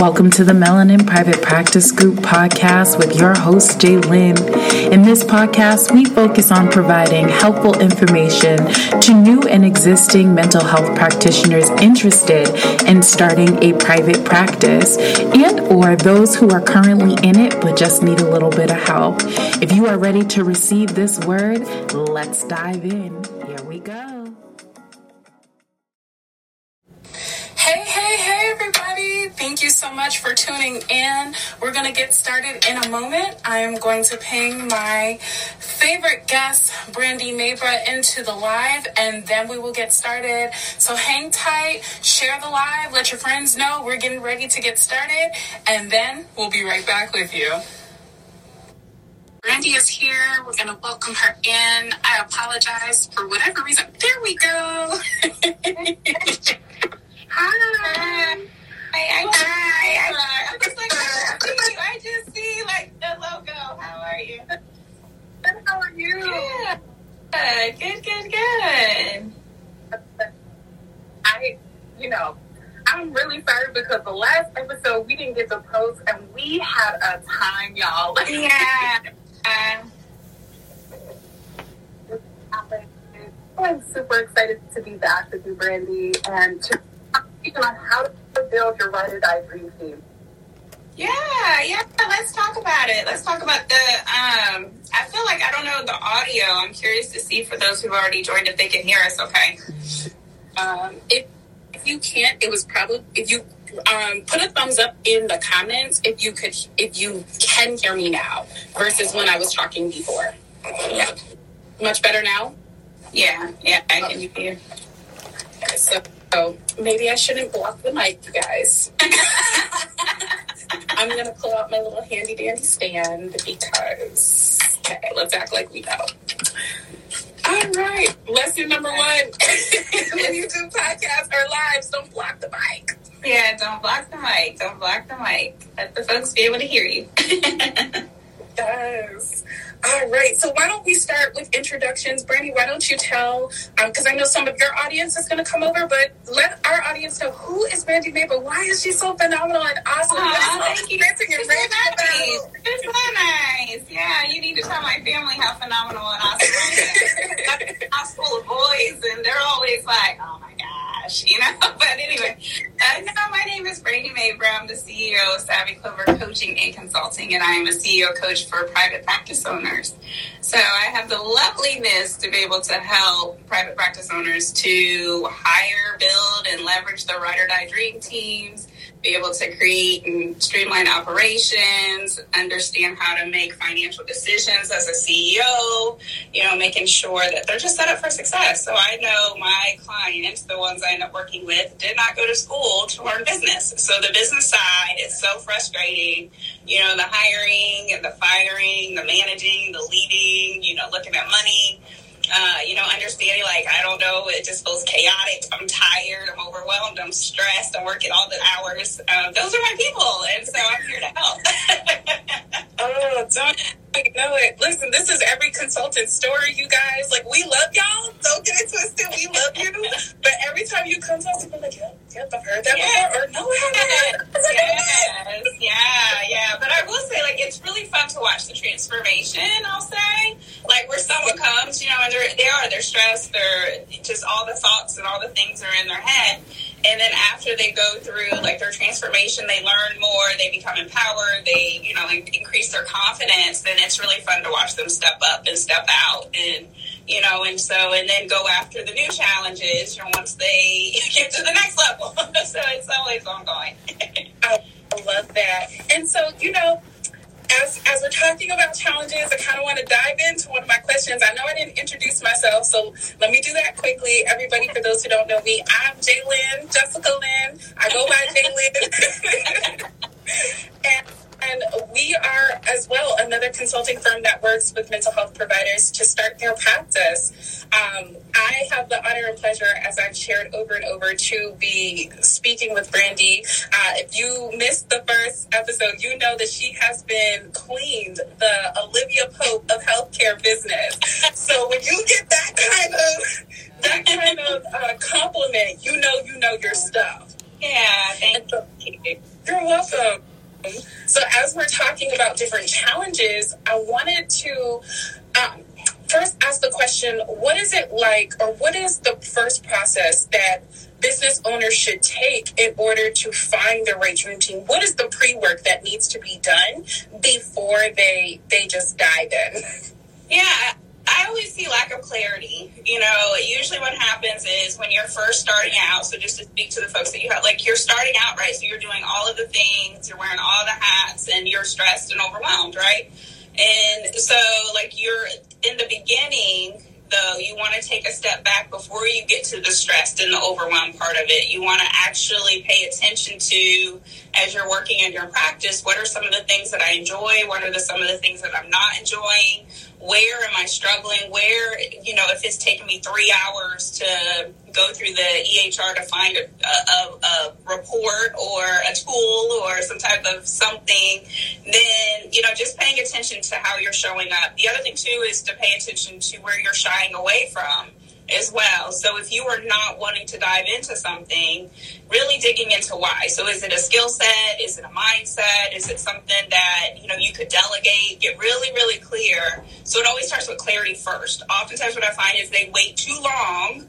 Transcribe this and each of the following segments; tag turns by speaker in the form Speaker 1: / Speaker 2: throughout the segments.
Speaker 1: Welcome to the Melanin Private Practice Group podcast with your host, Jay Lynn. In this podcast, we focus on providing helpful information to new and existing mental health practitioners interested in starting a private practice and or those who are currently in it but just need a little bit of help. If you are ready to receive this word, let's dive in. Here we go.
Speaker 2: Thank you so much for tuning in. We're going to get started in a moment. I am going to ping my favorite guest, Brandy Mabra, into the live, and then we will get started. So hang tight, share the live, let your friends know we're getting ready to get started, and then we'll be right back with you. Brandy is here. We're going to welcome her in. I apologize for whatever reason. There we go. Hi. Hi, I, hi. I, I'm just like, I see you. I just see like the logo. How are you? How are you? Good, good, good, good.
Speaker 3: I, you know, I'm really sorry because the last episode we didn't get to post and we had a time, y'all.
Speaker 2: Yeah.
Speaker 3: I'm super excited to be back with you, Brandy, and to on how to build your ride or die dream team?
Speaker 2: Yeah, yeah. Let's talk about it. Let's talk about the. Um, I feel like I don't know the audio. I'm curious to see for those who've already joined if they can hear us. Okay. Um, if if you can't, it was probably if you um, put a thumbs up in the comments if you could if you can hear me now versus when I was talking before. Yeah. Much better now. Yeah, yeah, I can hear. So. So maybe I shouldn't block the mic, you guys. I'm gonna pull out my little handy dandy stand because okay, let's act like we know. All right, lesson number one: when you do podcasts or lives, don't block the mic. Yeah, don't block the mic. Don't block the mic. Let the folks be able to hear you. yes. All right. So why don't we start with introductions? Brandy, why don't you tell, because um, I know some of your audience is going to come over, but let our audience know who is Brandy Mabra? Why is she so phenomenal and awesome?
Speaker 3: Aww, thank you. It's nice. It's so nice. Yeah, you need to tell my family how phenomenal and awesome I am. I'm full of boys, and they're always like, oh my gosh, you know? But anyway, uh, no, my name is Brandy Mabra. I'm the CEO of Savvy Clover Coaching and Consulting, and I am a CEO coach for private practice owners. So I have the loveliness to be able to help private practice owners to hire, build, and leverage the ride or die dream teams be able to create and streamline operations, understand how to make financial decisions as a CEO, you know, making sure that they're just set up for success. So I know my clients, the ones I end up working with, did not go to school to learn business. So the business side is so frustrating. You know, the hiring and the firing, the managing, the leading, you know, looking at money uh, you know, understanding like I don't know, it just feels chaotic. I'm tired, I'm overwhelmed, I'm stressed, I'm working all the hours. Uh, those are my people, and so I'm here to help. oh, know it. Listen, this is every consultant story, you guys. Like we love y'all. Don't get it twisted. We love you, but every time you come to us, we're like, yep, yep, I've heard that yeah. before, or no, I haven't. yes, yeah, yeah. But I will say, like, it's really fun to watch the transformation. I'll say, like, where someone comes, you know, and they're they are they're stressed, they're just all the thoughts and all the things are in their head. And then after they go through like their transformation, they learn more, they become empowered, they, you know, increase their confidence, then it's really fun to watch them step up and step out and you know, and so and then go after the new challenges, you know, once they get to the next level. so it's always ongoing. I love that. And so, you know, as as we're talking about challenges, I kind of want to dive into one of my questions. I know I didn't introduce myself, so let me do that quickly. Everybody, for those who don't know me, I'm Jaylyn, Jessica Lynn. I go by Jaylyn. and and we are, as well, another consulting firm that works with mental health providers to start their practice. Um, I have the honor and pleasure, as I've shared over and over, to be speaking with Brandy. Uh, if you missed the first episode, you know that she has been queened the Olivia Pope of healthcare business. So when you get that kind of that kind of uh, compliment, you know you know your stuff. Yeah, thank you.
Speaker 2: You're welcome. So, as we're talking about different challenges, I wanted to um, first ask the question what is it like, or what is the first process that business owners should take in order to find the right dream team? What is the pre work that needs to be done before they they just dive in?
Speaker 3: Yeah, I always see lack of clarity. You know, usually what happens is when you're first starting out, so just to speak to the folks that you have, like you're starting out, right? So you're doing all of the things, you're wearing all the hats, and you're stressed and overwhelmed, right? And so, like, you're in the beginning, though, you want to take a step back before you get to the stressed and the overwhelmed part of it. You want to actually pay attention to, as you're working in your practice, what are some of the things that I enjoy? What are the, some of the things that I'm not enjoying? where am I struggling? Where, you know, if it's taking me three hours to go through the EHR to find a, a, a, report or a tool or some type of something, then, you know, just paying attention to how you're showing up. The other thing, too, is to pay attention to where you're shying away from as well. So if you are not wanting to dive into something, really digging into why. So is it a skill set? Is it a mindset? Is it something that, you know, you could delegate? Get really, really clear. So it always starts with clarity first. Oftentimes what I find is they wait too long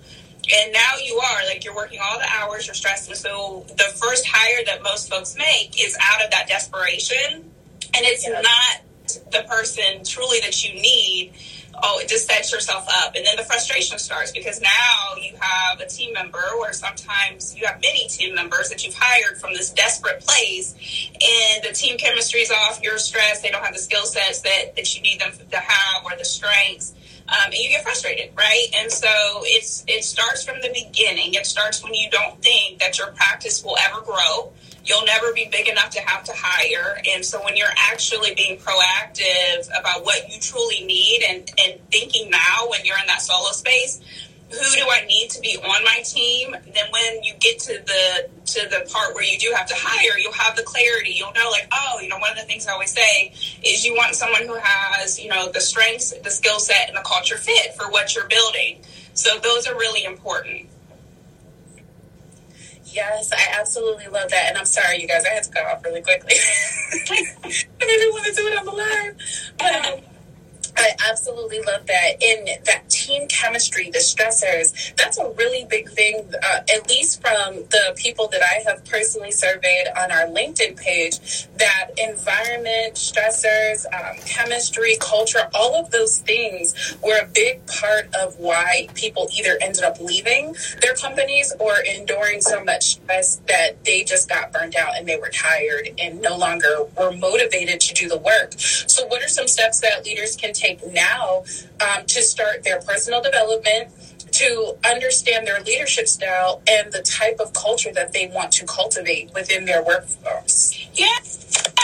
Speaker 3: and now you are like you're working all the hours, you're stressed. And so the first hire that most folks make is out of that desperation. And it's not the person truly that you need oh, it just sets yourself up. And then the frustration starts because now you have a team member, or sometimes you have many team members that you've hired from this desperate place, and the team chemistry is off, you're stressed, they don't have the skill sets that, that you need them to have or the strengths. Um, and you get frustrated, right? And so it's it starts from the beginning. It starts when you don't think that your practice will ever grow you'll never be big enough to have to hire. And so when you're actually being proactive about what you truly need and, and thinking now when you're in that solo space, who do I need to be on my team? Then when you get to the to the part where you do have to hire, you'll have the clarity. You'll know like, oh, you know, one of the things I always say is you want someone who has, you know, the strengths, the skill set and the culture fit for what you're building. So those are really important.
Speaker 2: Yes, I absolutely love that. And I'm sorry, you guys, I had to cut off really quickly. I didn't want to do it on the live. But um, I absolutely love that. In that team chemistry, the stressors, that's a really big thing, uh, at least from the people that I have personally surveyed on our LinkedIn page, that environment, stressors, um, chemistry, culture, all of those things were a big part of why people either ended up leaving their companies or enduring so much stress that they just got burnt out and they were tired and no longer were motivated to do the work. So, what are some steps that leaders can take? take now um, to start their personal development, to understand their leadership style and the type of culture that they want to cultivate within their workforce.
Speaker 3: Yeah.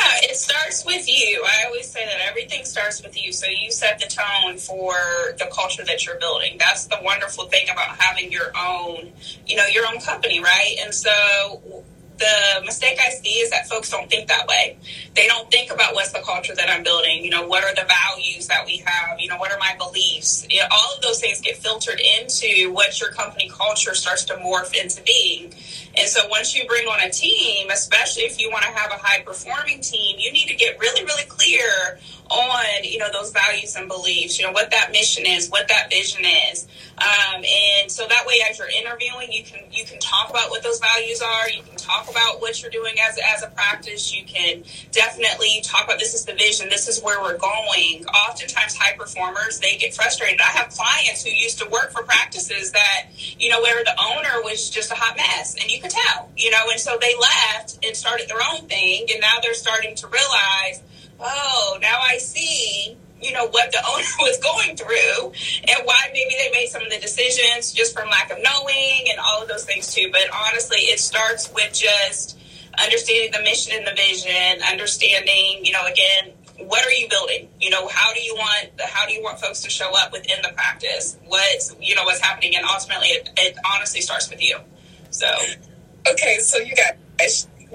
Speaker 3: Yeah, it starts with you. I always say that everything starts with you. So you set the tone for the culture that you're building. That's the wonderful thing about having your own, you know, your own company, right? And so the mistake I see is that folks don't think that way. They don't think about what's the culture that I'm building. You know, what are the values that we have? You know, what are my beliefs? You know, all of those things get filtered into what your company culture starts to morph into being. And so once you bring on a team, especially if you want to have a high performing team, you need to get really, really clear on, you know, those values and beliefs, you know, what that mission is, what that vision is. Um, and so that way, as you're interviewing, you can you can talk about what those values are. You can talk about what you're doing as as a practice. You can definitely talk about this is the vision, this is where we're going. Oftentimes, high performers they get frustrated. I have clients who used to work for practices that you know where the owner was just a hot mess, and you could tell, you know, and so they left and started their own thing, and now they're starting to realize, oh, now I see you know what the owner was going through and why maybe they made some of the decisions just from lack of knowing and all of those things too. But honestly it starts with just understanding the mission and the vision understanding you know again what are you building? You know how do you want how do you want folks to show up within the practice? What's you know what's happening? And ultimately it, it honestly starts with you. So.
Speaker 2: Okay so you got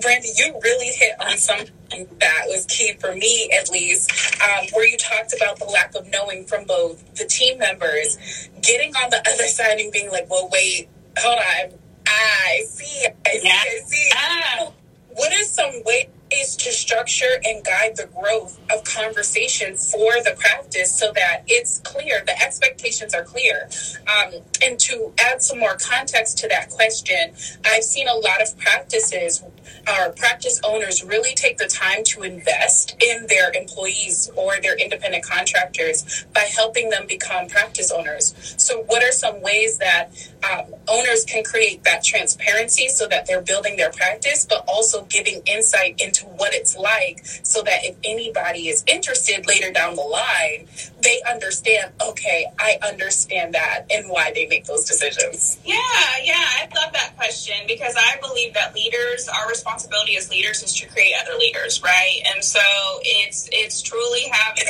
Speaker 2: Brandy, you really hit on something that was key for me, at least, um, where you talked about the lack of knowing from both the team members, getting on the other side and being like, well, wait, hold on. I see, I see,
Speaker 3: yeah.
Speaker 2: I see. Ah. What are some ways to structure and guide the growth of conversation for the practice so that it's clear, the expectations are clear. Um, and to add some more context to that question, I've seen a lot of practices our practice owners really take the time to invest in their employees or their independent contractors by helping them become practice owners. So, what are some ways that um, owners can create that transparency so that they're building their practice, but also giving insight into what it's like so that if anybody is interested later down the line, they understand, okay, I understand that and why they make those decisions?
Speaker 3: Yeah, yeah, I love that question because I believe that leaders, our responsibility as leaders is to create other leaders, right? And so it's it's truly having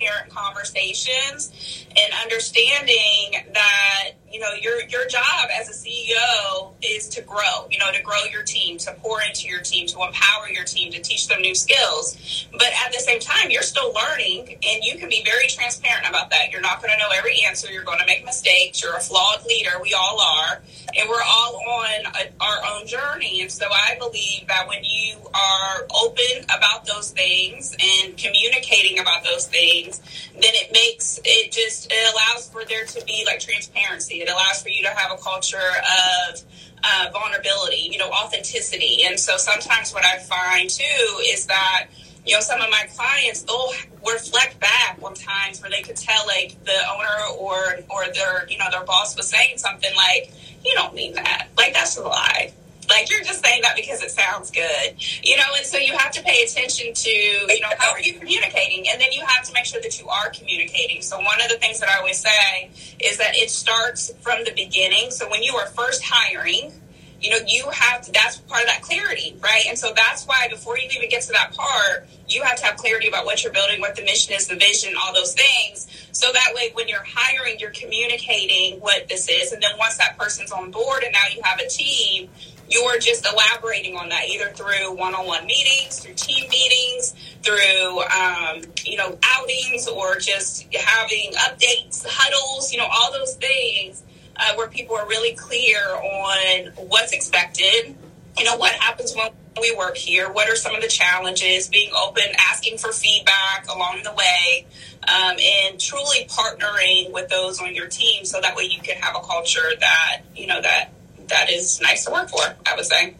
Speaker 3: transparent conversations and understanding that you know your your job as a CEO is to grow you know to grow your team to pour into your team to empower your team to teach them new skills but at the same time you're still learning and you can be very transparent about that. You're not going to know every answer. You're going to make mistakes. You're a flawed leader. We all are. And we're all on a, our own journey. And so I believe that when you are open about those things and communicating about those things then it makes it just it allows for there to be like transparency. It allows for you to have a culture of uh, vulnerability, you know, authenticity. And so sometimes what I find too is that you know, some of my clients, they'll reflect back on times where they could tell like the owner or or their you know their boss was saying something like, "You don't mean that. Like that's a lie." Like you're just saying that because it sounds good, you know. And so you have to pay attention to, you know, how are you communicating, and then you have to make sure that you are communicating. So one of the things that I always say is that it starts from the beginning. So when you are first hiring, you know, you have to, that's part of that clarity, right? And so that's why before you even get to that part, you have to have clarity about what you're building, what the mission is, the vision, all those things. So that way, when you're hiring, you're communicating what this is. And then once that person's on board and now you have a team, you're just elaborating on that either through one-on-one meetings through team meetings through um, you know outings or just having updates huddles you know all those things uh, where people are really clear on what's expected you know what happens when we work here what are some of the challenges being open asking for feedback along the way um, and truly partnering with those on your team so that way you can have a culture that you know that that is nice to work for, I would say.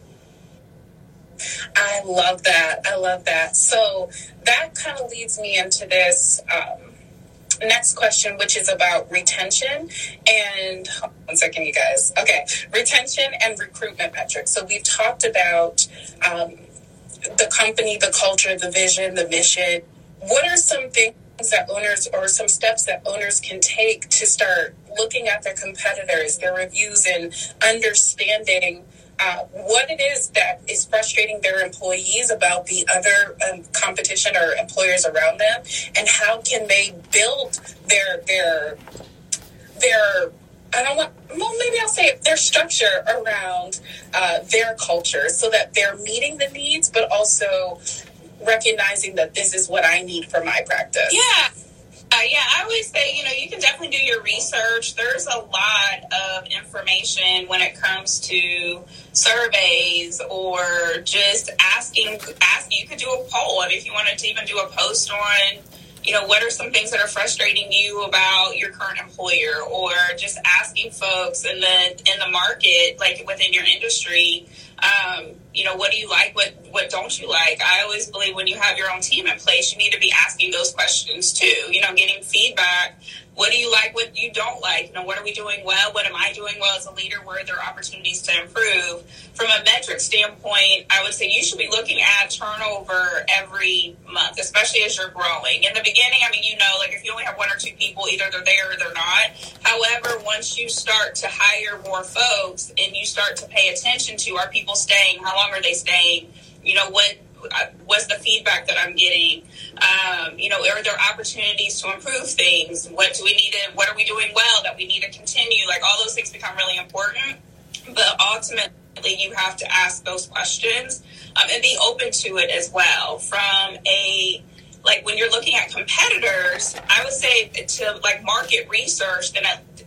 Speaker 2: I love that. I love that. So that kind of leads me into this um, next question, which is about retention and one second, you guys. Okay, retention and recruitment metrics. So we've talked about um, the company, the culture, the vision, the mission. What are some things that owners or some steps that owners can take to start looking at their competitors, their reviews, and understanding uh, what it is that is frustrating their employees about the other um, competition or employers around them, and how can they build their their their I don't want, well, maybe I'll say their structure around uh, their culture so that they're meeting the needs, but also recognizing that this is what I need for my practice.
Speaker 3: Yeah. Uh, yeah, I always say, you know, you can definitely do your research. There's a lot of information when it comes to surveys or just asking, asking. You could do a poll. If you wanted to even do a post on, you know, what are some things that are frustrating you about your current employer or just asking folks in the, in the market, like within your industry, um, you know, what do you like? What what don't you like? I always believe when you have your own team in place, you need to be asking those questions too. You know, getting feedback. What do you like? What you don't like? You know, what are we doing well? What am I doing well as a leader? Where are there opportunities to improve? From a metric standpoint, I would say you should be looking at turnover every month, especially as you're growing. In the beginning, I mean, you know, like if you only have one or two people, either they're there or they're not. However, once you start to hire more folks and you start to pay attention to are people staying? How long are they staying? You know, what uh, what's the feedback that I'm getting? Um, you know, are there opportunities to improve things? What do we need to, what are we doing well that we need to continue? Like all those things become really important. But ultimately, you have to ask those questions um, and be open to it as well. From a like when you're looking at competitors, I would say to like market research, then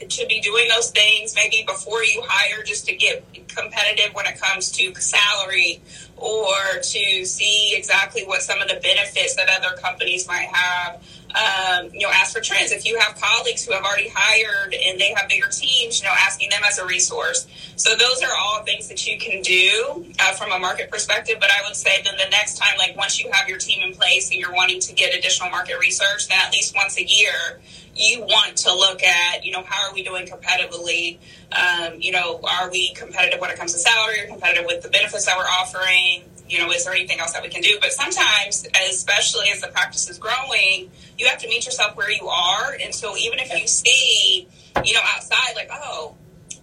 Speaker 3: to be doing those things maybe before you hire just to get competitive when it comes to salary or to see exactly what some of the benefits that other companies might have um, you know, ask for trends. If you have colleagues who have already hired and they have bigger teams, you know, asking them as a resource. So those are all things that you can do uh, from a market perspective. But I would say then the next time, like once you have your team in place and you're wanting to get additional market research, then at least once a year, you want to look at, you know, how are we doing competitively? Um, you know, are we competitive when it comes to salary or competitive with the benefits that we're offering? You know, is there anything else that we can do? But sometimes, especially as the practice is growing, you have to meet yourself where you are. And so even if you see, you know, outside, like, oh,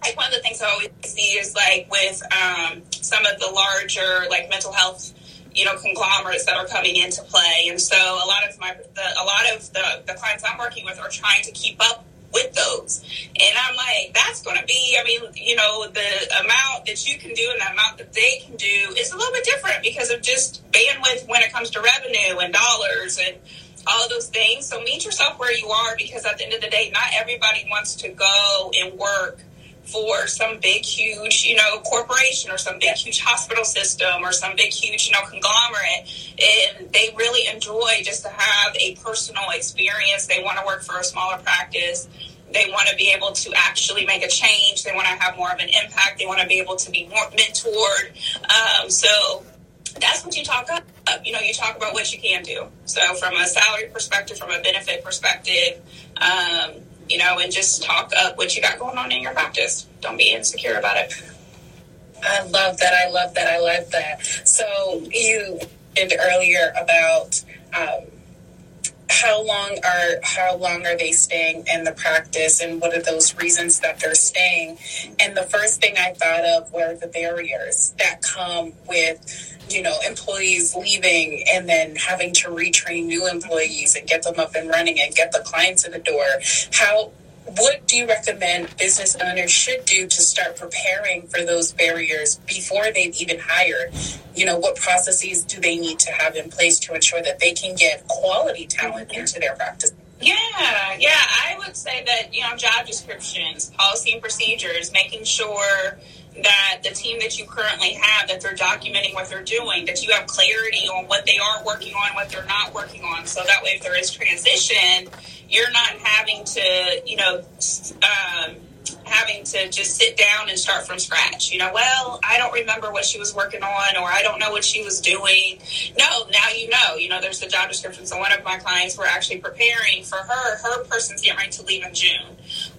Speaker 3: like one of the things I always see is like with um, some of the larger like mental health, you know, conglomerates that are coming into play. And so a lot of my, the, a lot of the, the clients I'm working with are trying to keep up with those. And I'm like, that's going to be, I mean, you know, the amount that you can do and the amount that they can do is a little bit different because of just bandwidth when it comes to revenue and dollars and all of those things. So meet yourself where you are because at the end of the day, not everybody wants to go and work for some big, huge, you know, corporation or some big, huge hospital system or some big, huge, you know, conglomerate. And they really enjoy just to have a personal experience. They want to work for a smaller practice. They want to be able to actually make a change. They want to have more of an impact. They want to be able to be more mentored. Um, so that's what you talk about. You know, you talk about what you can do. So from a salary perspective, from a benefit perspective, um, you know, and just talk up what you got going on in your practice. Don't be insecure about it.
Speaker 2: I love that. I love that. I love that. So you mentioned earlier about um, how long are how long are they staying in the practice, and what are those reasons that they're staying? And the first thing I thought of were the barriers that come with you know, employees leaving and then having to retrain new employees and get them up and running and get the clients in the door. How what do you recommend business owners should do to start preparing for those barriers before they've even hired? You know, what processes do they need to have in place to ensure that they can get quality talent mm-hmm. into their practice?
Speaker 3: Yeah, yeah, I would say that, you know, job descriptions, policy and procedures, making sure that the team that you currently have that they're documenting what they're doing that you have clarity on what they are working on what they're not working on so that way if there is transition you're not having to you know um, having to just sit down and start from scratch. You know, well, I don't remember what she was working on or I don't know what she was doing. No, now you know. You know, there's the job description. So one of my clients were actually preparing for her. Her person's getting ready to leave in June.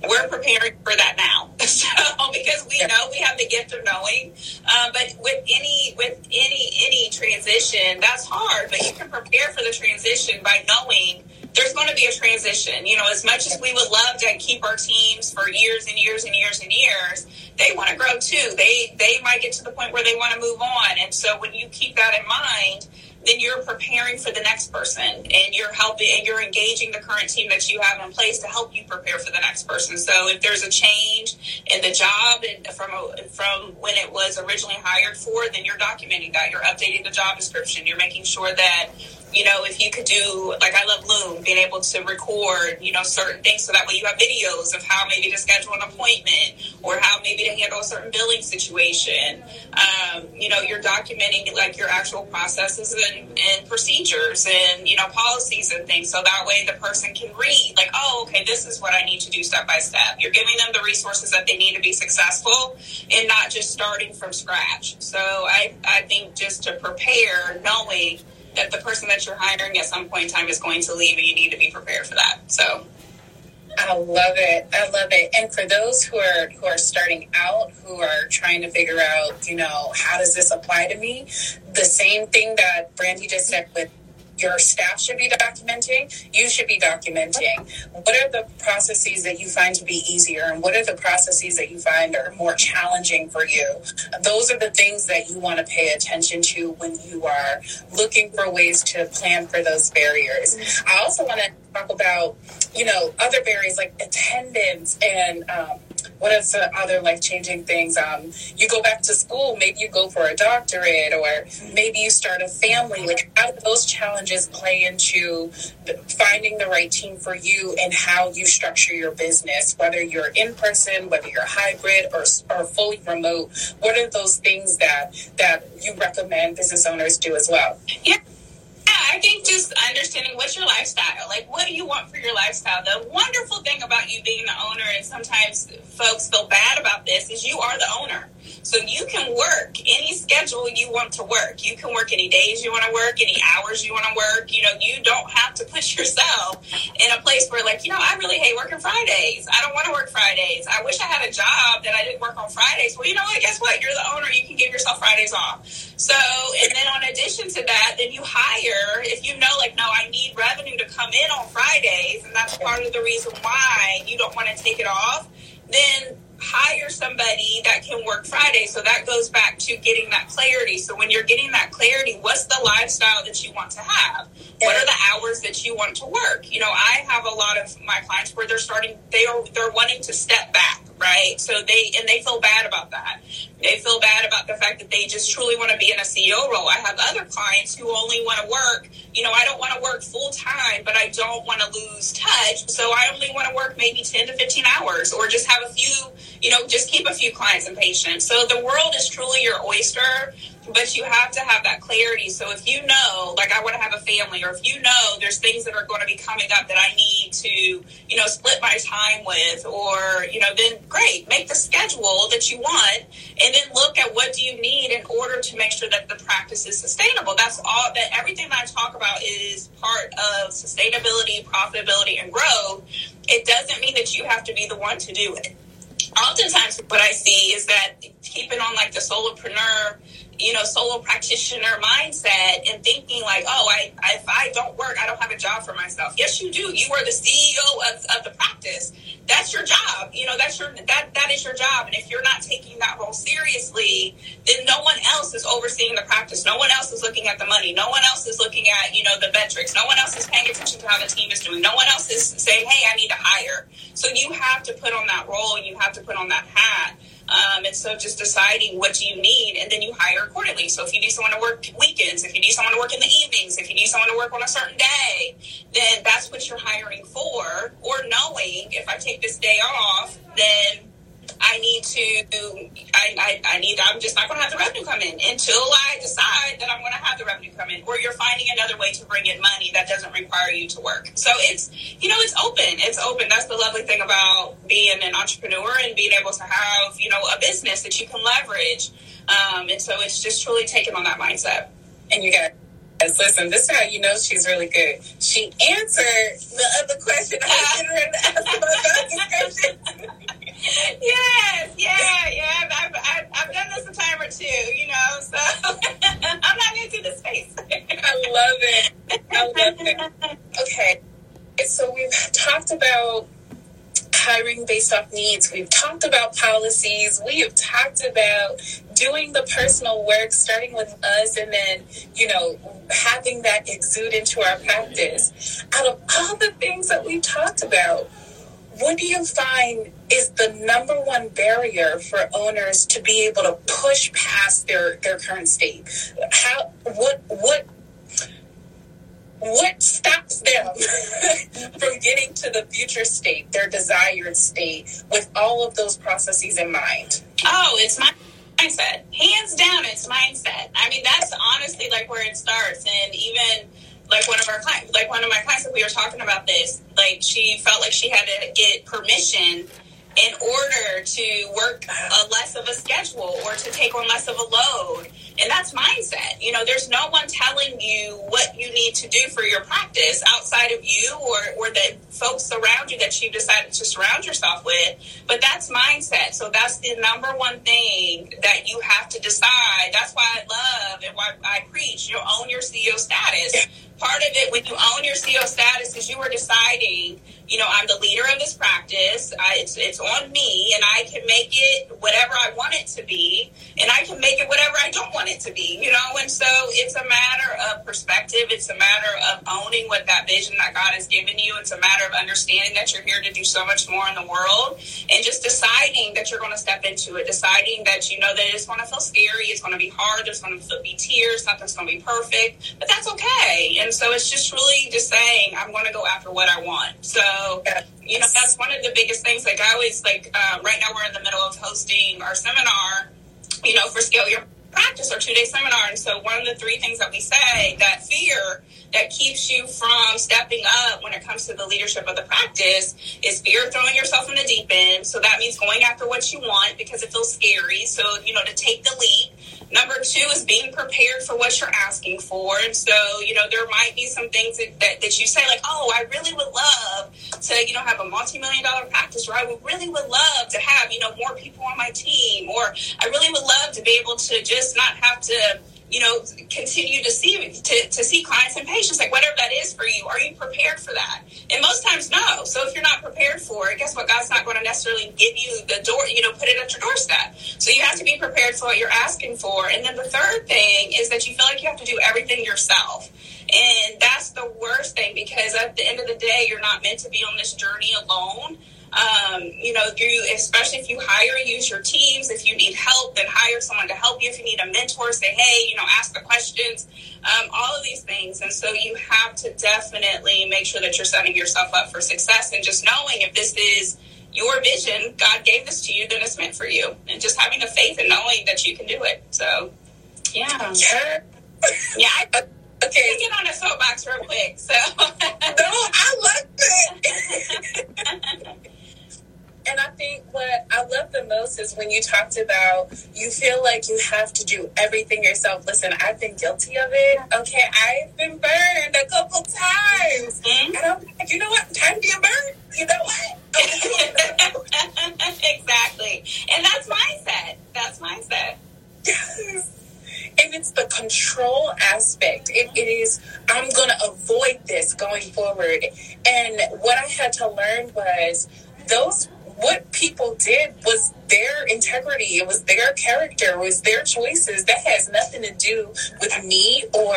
Speaker 3: We're preparing for that now. So because we know we have the gift of knowing. Um, but with any with any any transition, that's hard. But you can prepare for the transition by knowing there's going to be a transition. You know, as much as we would love to keep our teams for years and years and years and years, they want to grow too. They they might get to the point where they want to move on. And so when you keep that in mind, then you're preparing for the next person and you're helping and you're engaging the current team that you have in place to help you prepare for the next person. So if there's a change in the job and from a, from when it was originally hired for, then you're documenting that. You're updating the job description. You're making sure that you know, if you could do, like I love Loom, being able to record, you know, certain things so that way you have videos of how maybe to schedule an appointment or how maybe to handle a certain billing situation. Um, you know, you're documenting like your actual processes and, and procedures and, you know, policies and things. So that way the person can read, like, oh, okay, this is what I need to do step by step. You're giving them the resources that they need to be successful and not just starting from scratch. So I, I think just to prepare, knowing that the person that you're hiring at some point in time is going to leave and you need to be prepared for that. So
Speaker 2: I love it. I love it. And for those who are who are starting out, who are trying to figure out, you know, how does this apply to me? The same thing that Brandy just said with your staff should be documenting, you should be documenting. What are the processes that you find to be easier and what are the processes that you find are more challenging for you? Those are the things that you want to pay attention to when you are looking for ways to plan for those barriers. I also want to talk about, you know, other barriers like attendance and um, what are some other life changing things? Um, you go back to school, maybe you go for a doctorate, or maybe you start a family. Like, how do those challenges play into finding the right team for you and how you structure your business, whether you're in person, whether you're hybrid or, or fully remote? What are those things that that you recommend business owners do as well?
Speaker 3: Yeah. I think just understanding what's your lifestyle. Like, what do you want for your lifestyle? The wonderful thing about you being the owner, and sometimes folks feel bad about this, is you are the owner. So you can work any schedule you want to work. You can work any days you want to work, any hours you want to work. You know, you don't have to put yourself in a place where, like, you know, I really hate working Fridays. I don't want to work Fridays. I wish I had a job that I didn't work on Fridays. Well, you know what? Guess what? You're the owner. You can give yourself Fridays off. So, and then on addition to that, then you hire, if you know, like, no, I need revenue to come in on Fridays, and that's part of the reason why you don't want to take it off, then hire somebody that can work Friday. So that goes back to getting that clarity. So when you're getting that clarity, what's the lifestyle that you want to have? What are the hours that you want to work? You know, I have a lot of my clients where they're starting they are they're wanting to step back, right? So they and they feel bad about that. They feel bad about the fact that they just truly want to be in a CEO role. I have other clients who only want to work, you know, I don't want to work full time, but I don't want to lose touch. So I only want to work maybe 10 to 15 hours or just have a few you know, just keep a few clients and patients. So the world is truly your oyster, but you have to have that clarity. So if you know, like I want to have a family, or if you know there's things that are going to be coming up that I need to, you know, split my time with, or, you know, then great, make the schedule that you want and then look at what do you need in order to make sure that the practice is sustainable. That's all that everything that I talk about is part of sustainability, profitability, and growth. It doesn't mean that you have to be the one to do it oftentimes what I see is that keeping on like the solopreneur, you know, solo practitioner mindset and thinking like, oh, I, if I don't work, I don't have a job for myself. Yes, you do. You are the CEO of, of the practice. That's your job. You know, that's your that that is your job. And if you're not taking that role seriously, then no one else is overseeing the practice. No one else is looking at the money. No one else is looking at you know the metrics. No one else is paying attention to how the team is doing. No one else is saying, hey, I need to hire. So you have to put on that role. You have to put on that hat. Um, and so just deciding what you need and then you hire accordingly. So if you need someone to work weekends, if you need someone to work in the evenings, if you need someone to work on a certain day, then that's what you're hiring for. Or knowing if I take this day off, then I need to, I, I, I need, I'm just not going to have the revenue come in until I decide that I'm going to have the revenue come in. Or you're finding another way to bring in money that doesn't require you to work. So it's, you know, it's open. It's open. That's the lovely thing about being an entrepreneur and being able to have, you know, a business that you can leverage. Um, and so it's just truly taking on that mindset.
Speaker 2: And you got Listen, this is how you know she's really good. She answered the other question I was getting her to ask about.
Speaker 3: Yes, yeah, yeah. I've, I've, I've, done this a time or two, you know, so I'm not into the space.
Speaker 2: I love it. I love it. Okay, so we've talked about hiring based off needs. We've talked about policies. We have talked about doing the personal work, starting with us, and then, you know, having that exude into our practice. Out of all the things that we've talked about, what do you find is the number one barrier for owners to be able to push past their, their current state? How what what what stops them from getting to the future state, their desired state, with all of those processes in mind?
Speaker 3: Oh, it's my mindset. Hands down, it's mindset. I mean, that's honestly like where it starts. And even like one of our clients, like one of my clients, we were talking about this. Like she felt like she had to get permission in order to work a less of a schedule or to take on less of a load. And that's mindset. You know, there's no one telling you what you need to do for your practice outside of you or, or the folks around you that you've decided to surround yourself with. But that's mindset. So that's the number one thing that you have to decide. That's why I love and why I preach, you know, own your CEO status. Part of it when you own your CEO status is you are deciding you know, I'm the leader of this practice. I, it's, it's on me, and I can make it whatever I want it to be, and I can make it whatever I don't want it to be, you know. And so it's a matter of perspective. It's a matter of owning what that vision that God has given you. It's a matter of understanding that you're here to do so much more in the world and just deciding that you're going to step into it, deciding that you know that it's going to feel scary, it's going to be hard, there's going to be tears, nothing's going to be perfect, but that's okay. And so it's just really just saying, I'm going to go after what I want. So, you know, that's one of the biggest things. Like I always like, uh, right now we're in the middle of hosting our seminar, you know, for Scale Your practice or two day seminar. And so one of the three things that we say that fear that keeps you from stepping up when it comes to the leadership of the practice is fear of throwing yourself in the deep end. So that means going after what you want because it feels scary. So, you know, to take the leap. Number two is being prepared for what you're asking for. And so, you know, there might be some things that, that, that you say, like, oh, I really would love to, you know, have a multi million dollar practice, or I would really would love to have, you know, more people on my team, or I really would love to be able to just not have to you know, continue to see to, to see clients and patients, like whatever that is for you. Are you prepared for that? And most times, no. So if you're not prepared for it, guess what? God's not going to necessarily give you the door, you know, put it at your doorstep. So you have to be prepared for what you're asking for. And then the third thing is that you feel like you have to do everything yourself. And that's the worst thing because at the end of the day, you're not meant to be on this journey alone. Um, you know, you especially if you hire, use your teams. If you need help, then hire someone to help you. If you need a mentor, say, hey, you know, ask the questions. Um, all of these things, and so you have to definitely make sure that you're setting yourself up for success. And just knowing if this is your vision, God gave this to you, then it's meant for you. And just having the faith and knowing that you can do it. So, yeah, yeah, yeah. I, okay, get on a soapbox real quick. So, no,
Speaker 2: I love it. And I think what I love the most is when you talked about you feel like you have to do everything yourself. Listen, I've been guilty of it. Okay, I've been burned a couple times. Mm-hmm. And I'm like, you know what? Time to being burned. You know what?
Speaker 3: exactly. And that's mindset. That's mindset.
Speaker 2: Yes. And it's the control aspect. It, it is, I'm going to avoid this going forward. And what I had to learn was those what people did was their integrity. It was their character. It was their choices. That has nothing to do with me or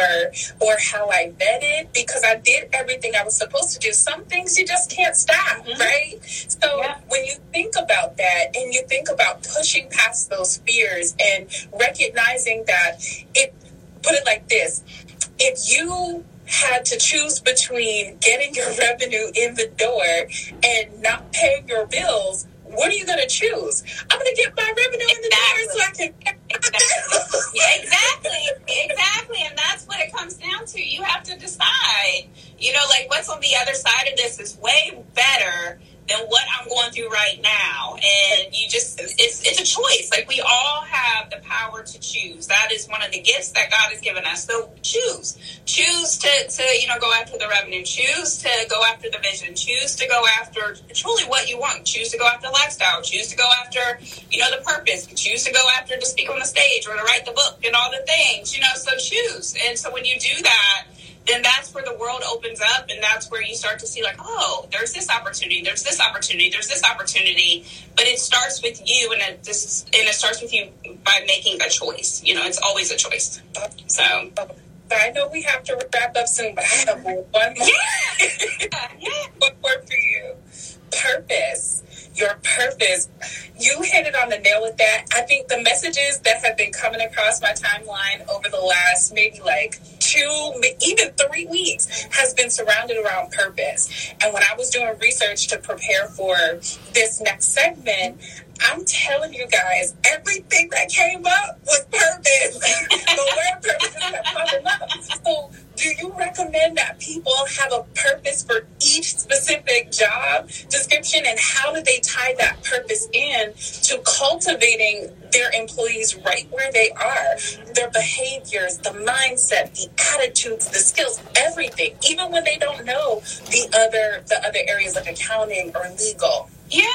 Speaker 2: or how I vetted because I did everything I was supposed to do. Some things you just can't stop, mm-hmm. right? So yeah. when you think about that and you think about pushing past those fears and recognizing that it put it like this. If you had to choose between getting your revenue in the door and not paying your bills, what are you going to choose? I'm going to get my revenue exactly. in the door so I can.
Speaker 3: yeah, exactly, exactly, and that's what it comes down to. You have to decide. You know, like what's on the other side of this is way better than what I'm going through right now. And you just, it's, it's a choice. Like we all have the power to choose. That is one of the gifts that God has given us. So choose, choose to, to, you know, go after the revenue, choose to go after the vision, choose to go after truly what you want, choose to go after lifestyle, choose to go after, you know, the purpose, choose to go after to speak on the stage or to write the book and all the things, you know, so choose. And so when you do that, then that's where the world opens up and that's where you start to see like oh there's this opportunity there's this opportunity there's this opportunity but it starts with you and it just and it starts with you by making a choice you know it's always a choice so
Speaker 2: I know we have to wrap up soon, but I have one more. Yeah. yeah. one more for you. Purpose your purpose. You hit it on the nail with that. I think the messages that have been coming across my timeline over the last maybe like two, even three weeks has been surrounded around purpose. And when I was doing research to prepare for this next segment, I'm telling you guys, everything that came up was purpose. the word purpose is coming up. So do you recommend that people have a purpose for each specific job description and how do they tie that purpose in to cultivating their employees right where they are their behaviors the mindset the attitudes the skills everything even when they don't know the other the other areas like accounting or legal
Speaker 3: yeah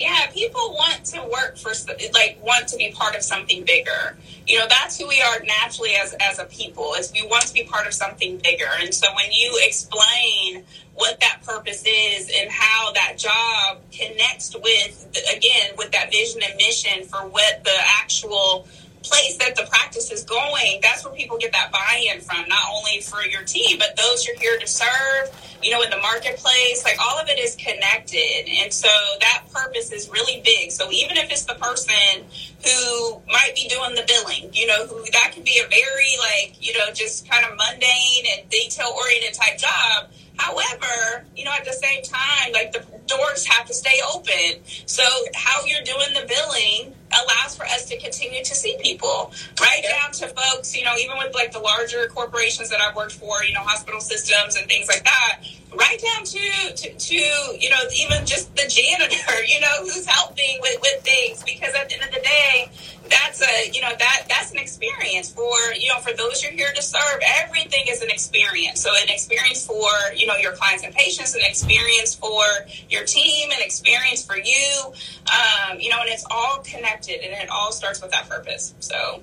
Speaker 3: yeah, people want to work for, like, want to be part of something bigger. You know, that's who we are naturally as, as a people, is we want to be part of something bigger. And so when you explain what that purpose is and how that job connects with, again, with that vision and mission for what the actual place that the practice is going, that's where people get that buy-in from. Not only for your team, but those you're here to serve, you know, in the marketplace, like all of it is connected. And so that purpose is really big. So even if it's the person who might be doing the billing, you know, who that could be a very like, you know, just kind of mundane and detail oriented type job. However, you know, at the same time, like the doors have to stay open. So how you're doing the billing allows for us to continue to see people right down to folks, you know, even with like the larger corporations that I've worked for, you know, hospital systems and things like that right down to, to, to, you know, even just the janitor, you know, who's helping with, with things. Because at the end of the day, that's a, you know, that that's an experience for, you know, for those you're here to serve. Everything is an experience. So an experience for, you know, your clients and patients, an experience for your team, an experience for you, um, you know, and it's all connected and it all starts with that purpose. So.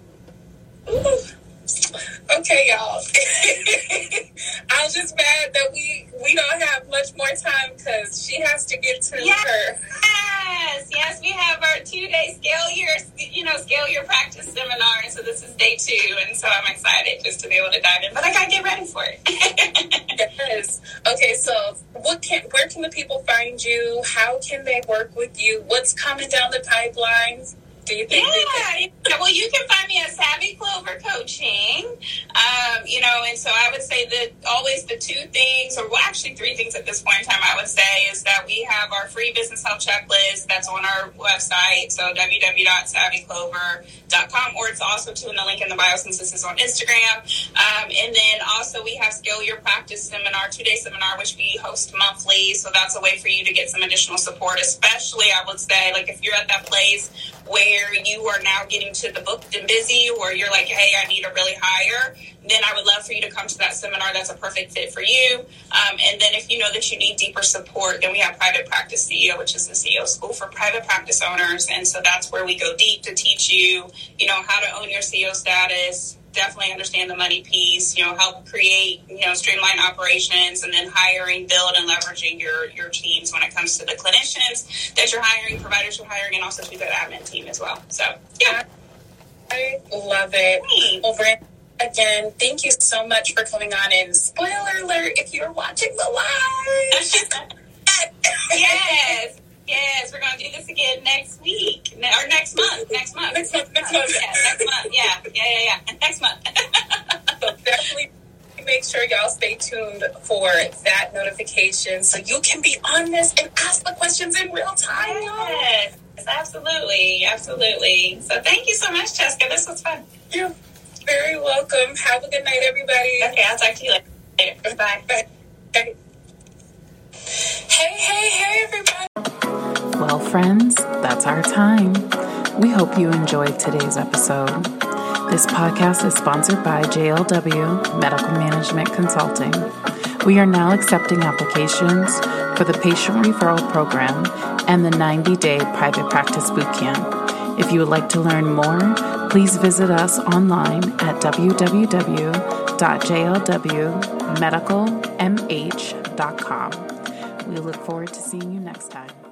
Speaker 2: Okay, y'all. I'm just mad that we we don't have much more time because she has to get to
Speaker 3: yes.
Speaker 2: her.
Speaker 3: Yes, yes, we have our two day scale your you know scale your practice seminar, and so this is day two, and so I'm excited just to be able to dive in, but I gotta get ready for it.
Speaker 2: yes. Okay, so what can where can the people find you? How can they work with you? What's coming down the pipeline? Do you think?
Speaker 3: Yeah, yeah. Well, you can find me at Savvy Clover Coaching. Um, you know, and so I would say that always the two things, or well, actually three things at this point in time, I would say is that we have our free business health checklist that's on our website. So www.savvyclover.com, or it's also too in the link in the bio since this is on Instagram. Um, and then also we have Scale Your Practice Seminar, two day seminar, which we host monthly. So that's a way for you to get some additional support, especially I would say, like if you're at that place where you are now getting to the booked and busy, or you're like, hey, I need to really hire, then I would love for you to come to that seminar. That's a perfect fit for you. Um, and then if you know that you need deeper support, then we have Private Practice CEO, which is the CEO school for private practice owners. And so that's where we go deep to teach you, you know, how to own your CEO status, definitely understand the money piece, you know, help create, you know, streamline operations and then hiring, build and leveraging your, your teams when it comes to the clinicians that you're hiring, providers you're hiring, and also to the admin team as well. So, yeah.
Speaker 2: I love it. Over again, thank you so much for coming on. And spoiler alert, if you're watching the live.
Speaker 3: yes. Yes, we're going to do this again next week or next month. Next month.
Speaker 2: Next month. Next month.
Speaker 3: Yeah, next month. Yeah, yeah, yeah, yeah. Next month.
Speaker 2: so definitely make sure y'all stay tuned for that notification so you can be on this and ask the questions in real time.
Speaker 3: Yes, absolutely, absolutely. So thank you so much, Jessica. This was fun.
Speaker 2: You're very welcome. Have a good night, everybody.
Speaker 3: Okay, I'll talk to you later. Bye. Bye.
Speaker 2: Hey, hey, hey, everybody.
Speaker 1: Well, friends, that's our time. We hope you enjoyed today's episode. This podcast is sponsored by JLW Medical Management Consulting. We are now accepting applications for the Patient Referral Program and the 90 day Private Practice Bootcamp. If you would like to learn more, please visit us online at www.jlwmedicalmh.com. We look forward to seeing you next time.